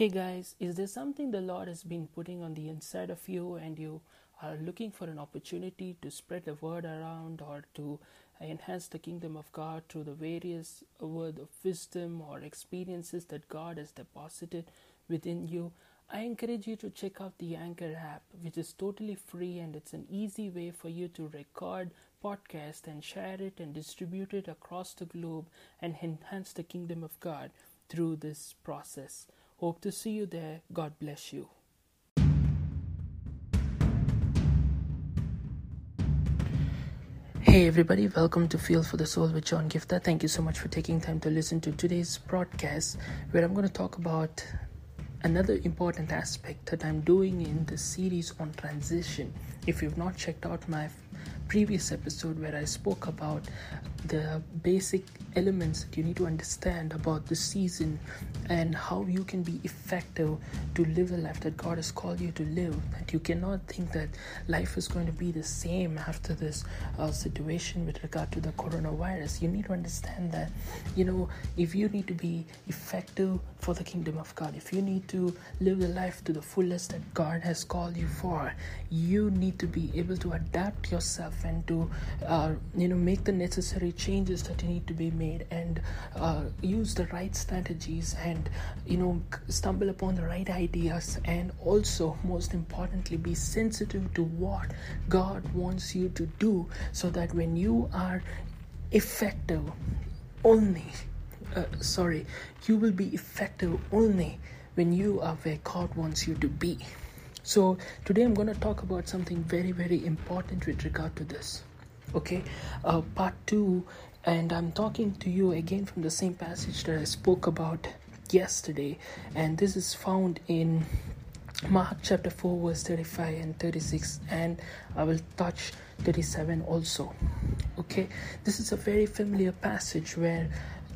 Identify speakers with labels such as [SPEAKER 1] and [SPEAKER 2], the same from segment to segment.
[SPEAKER 1] Hey guys, is there something the Lord has been putting on the inside of you and you are looking for an opportunity to spread the word around or to enhance the kingdom of God through the various word of wisdom or experiences that God has deposited within you? I encourage you to check out the Anchor app, which is totally free and it's an easy way for you to record podcast and share it and distribute it across the globe and enhance the kingdom of God through this process. Hope to see you there. God bless you. Hey everybody, welcome to Feel for the Soul with John Gifta. Thank you so much for taking time to listen to today's broadcast where I'm going to talk about another important aspect that I'm doing in the series on transition. If you've not checked out my previous episode where I spoke about the basic elements that you need to understand about the season and how you can be effective to live the life that God has called you to live. That you cannot think that life is going to be the same after this uh, situation with regard to the coronavirus. You need to understand that, you know, if you need to be effective for the kingdom of God, if you need to live the life to the fullest that God has called you for, you need to be able to adapt yourself and to, uh, you know, make the necessary changes that need to be made and uh, use the right strategies and you know stumble upon the right ideas and also most importantly be sensitive to what god wants you to do so that when you are effective only uh, sorry you will be effective only when you are where god wants you to be so today i'm going to talk about something very very important with regard to this okay? Uh, part two and i'm talking to you again from the same passage that i spoke about yesterday. And this is found in mark chapter 4 verse 35 and 36 and i will touch 37 also okay? This is a very familiar passage where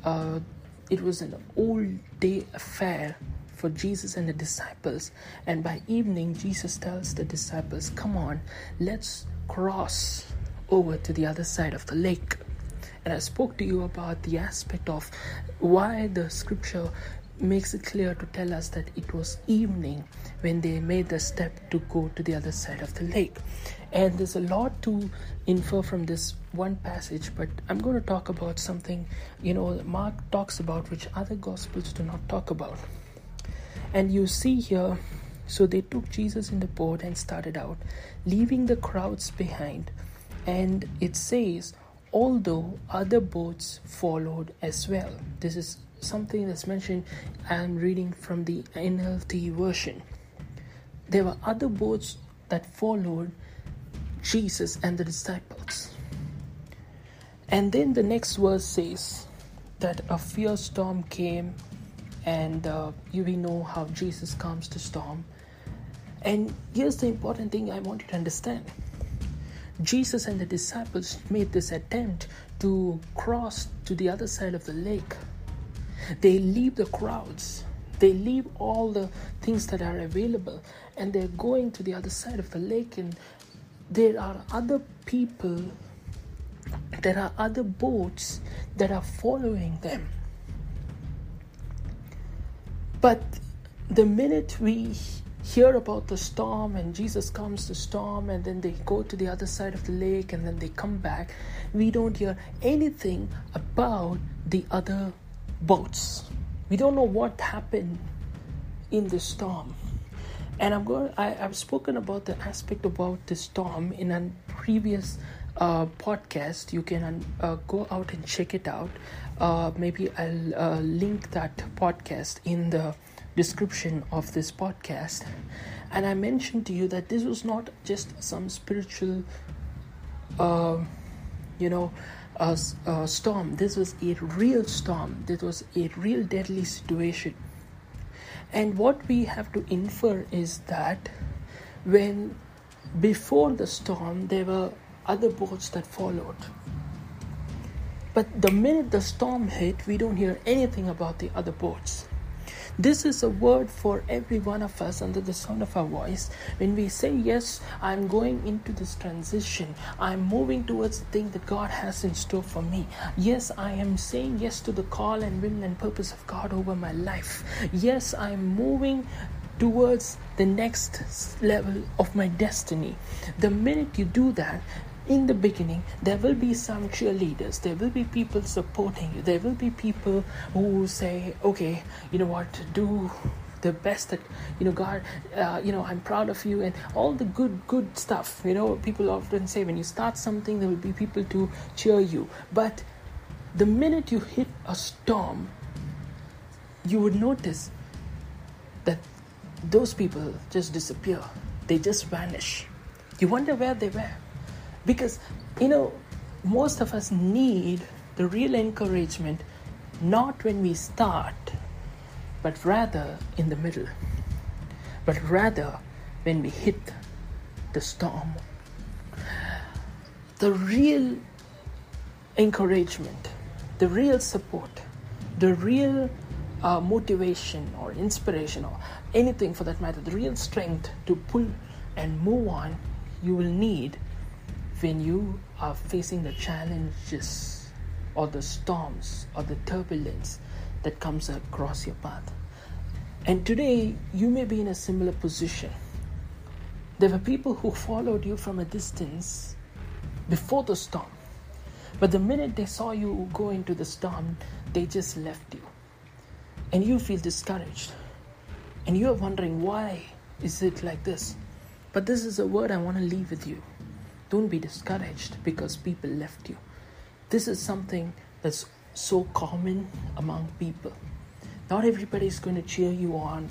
[SPEAKER 1] uh, it was an all day affair for Jesus and the disciples. And by evening, Jesus tells the disciples, Come on, let's cross over to the other side of the lake. And I spoke to you about the aspect of why the scripture makes it clear to tell us that it was evening when they made the step to go to the other side of the lake. And there's a lot to infer from this one passage, but I'm going to talk about something, you know, Mark talks about which other gospels do not talk about. And you see here, so they took Jesus in the boat and started out, leaving the crowds behind. And it says, although other boats followed as well. This is something that's mentioned. I'm reading from the NLT version. There were other boats that followed Jesus and the disciples. And then the next verse says that a fierce storm came, and uh, we know how Jesus calms the storm. And here's the important thing I want you to understand Jesus and the disciples made this attempt to cross to the other side of the lake. They leave the crowds. They leave all the things that are available and they're going to the other side of the lake, and there are other people, there are other boats that are following them. But the minute we hear about the storm and Jesus comes to storm and then they go to the other side of the lake and then they come back, we don't hear anything about the other boats. We don't know what happened in the storm. And I'm going. I, have spoken about the aspect about the storm in a previous uh, podcast. You can uh, go out and check it out. Uh, maybe I'll uh, link that podcast in the description of this podcast. And I mentioned to you that this was not just some spiritual, uh, you know, a, a storm. This was a real storm. This was a real deadly situation. And what we have to infer is that when before the storm there were other boats that followed. But the minute the storm hit, we don't hear anything about the other boats. This is a word for every one of us under the sound of our voice. When we say, Yes, I'm going into this transition, I'm moving towards the thing that God has in store for me. Yes, I am saying yes to the call and will and purpose of God over my life. Yes, I'm moving towards the next level of my destiny. The minute you do that, in the beginning there will be some cheerleaders there will be people supporting you. There will be people who say okay you know what? Do the best that you know god uh, you know i'm proud of you and all the good good stuff. You know people often say when you start something there will be people to cheer you. But the minute you hit a storm you would notice that those people just disappear. They just vanish. You wonder where they were because, you know, most of us need the real encouragement not when we start, but rather in the middle, but rather when we hit the storm. The real encouragement, the real support, the real uh, motivation or inspiration or anything for that matter, the real strength to pull and move on, you will need when you are facing the challenges or the storms or the turbulence that comes across your path. And today, you may be in a similar position. There were people who followed you from a distance before the storm. But the minute they saw you go into the storm, they just left you. And you feel discouraged. And you're wondering, why is it like this? But this is a word I want to leave with you. Don't be discouraged because people left you. This is something that's so common among people. Not everybody is going to cheer you on.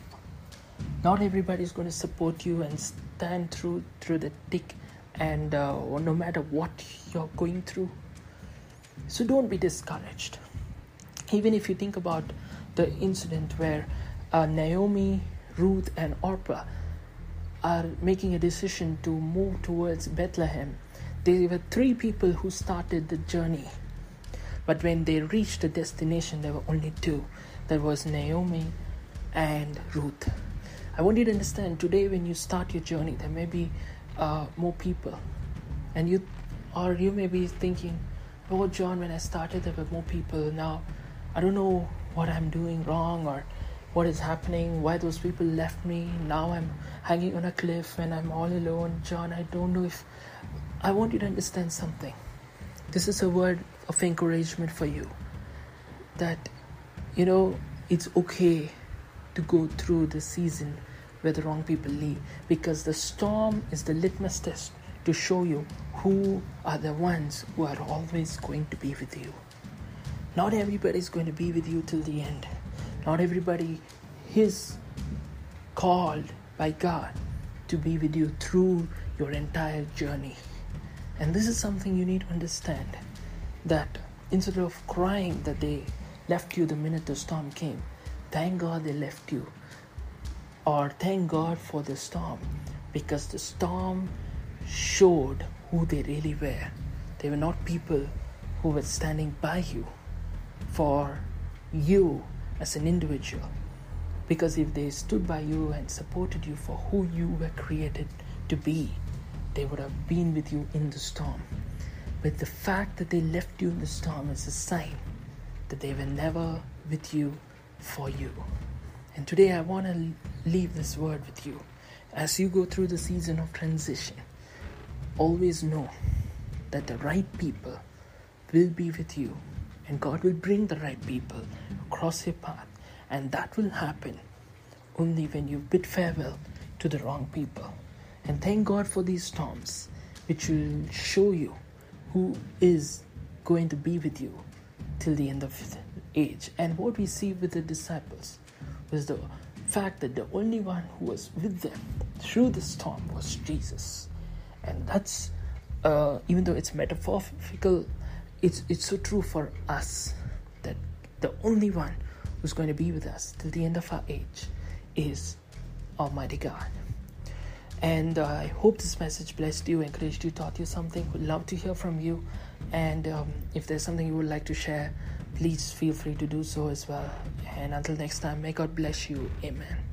[SPEAKER 1] Not everybody is going to support you and stand through through the thick and uh, no matter what you're going through. So don't be discouraged. Even if you think about the incident where uh, Naomi, Ruth, and Orpah are making a decision to move towards Bethlehem. There were three people who started the journey. But when they reached the destination, there were only two. There was Naomi and Ruth. I want you to understand today, when you start your journey, there may be uh, more people. And you, or you may be thinking, oh, John, when I started, there were more people. Now, I don't know what I'm doing wrong or what is happening, why those people left me. Now I'm hanging on a cliff and I'm all alone. John, I don't know if I want you to understand something. This is a word of encouragement for you that, you know, it's okay to go through the season where the wrong people leave because the storm is the litmus test to show you who are the ones who are always going to be with you. Not everybody is going to be with you till the end. Not everybody is called by God to be with you through your entire journey. And this is something you need to understand that instead of crying that they left you the minute the storm came, thank God they left you. Or thank God for the storm because the storm showed who they really were. They were not people who were standing by you for you as an individual, Because if they stood by you and supported you for who you were created to be, they would have been with you in the storm. But the fact that they left you in the storm is a sign that they were never with you for you. And today I want to leave this word with you. As you go through the season of transition, always know that the right people will be with you and God will bring the right people across your path. And that will happen only when you bid farewell to the wrong people. And thank God for these storms, which will show you who is going to be with you till the end of age. And what we see with the disciples was the fact that the only one who was with them through the storm was Jesus. And that's, uh, even though it's metaphorical, it's, it's so true for us that the only one who's going to be with us till the end of our age is Almighty God. And uh, I hope this message blessed you, encouraged you, taught you something. Would love to hear from you. And um, if there's something you would like to share, please feel free to do so as well. And until next time, may God bless you. Amen.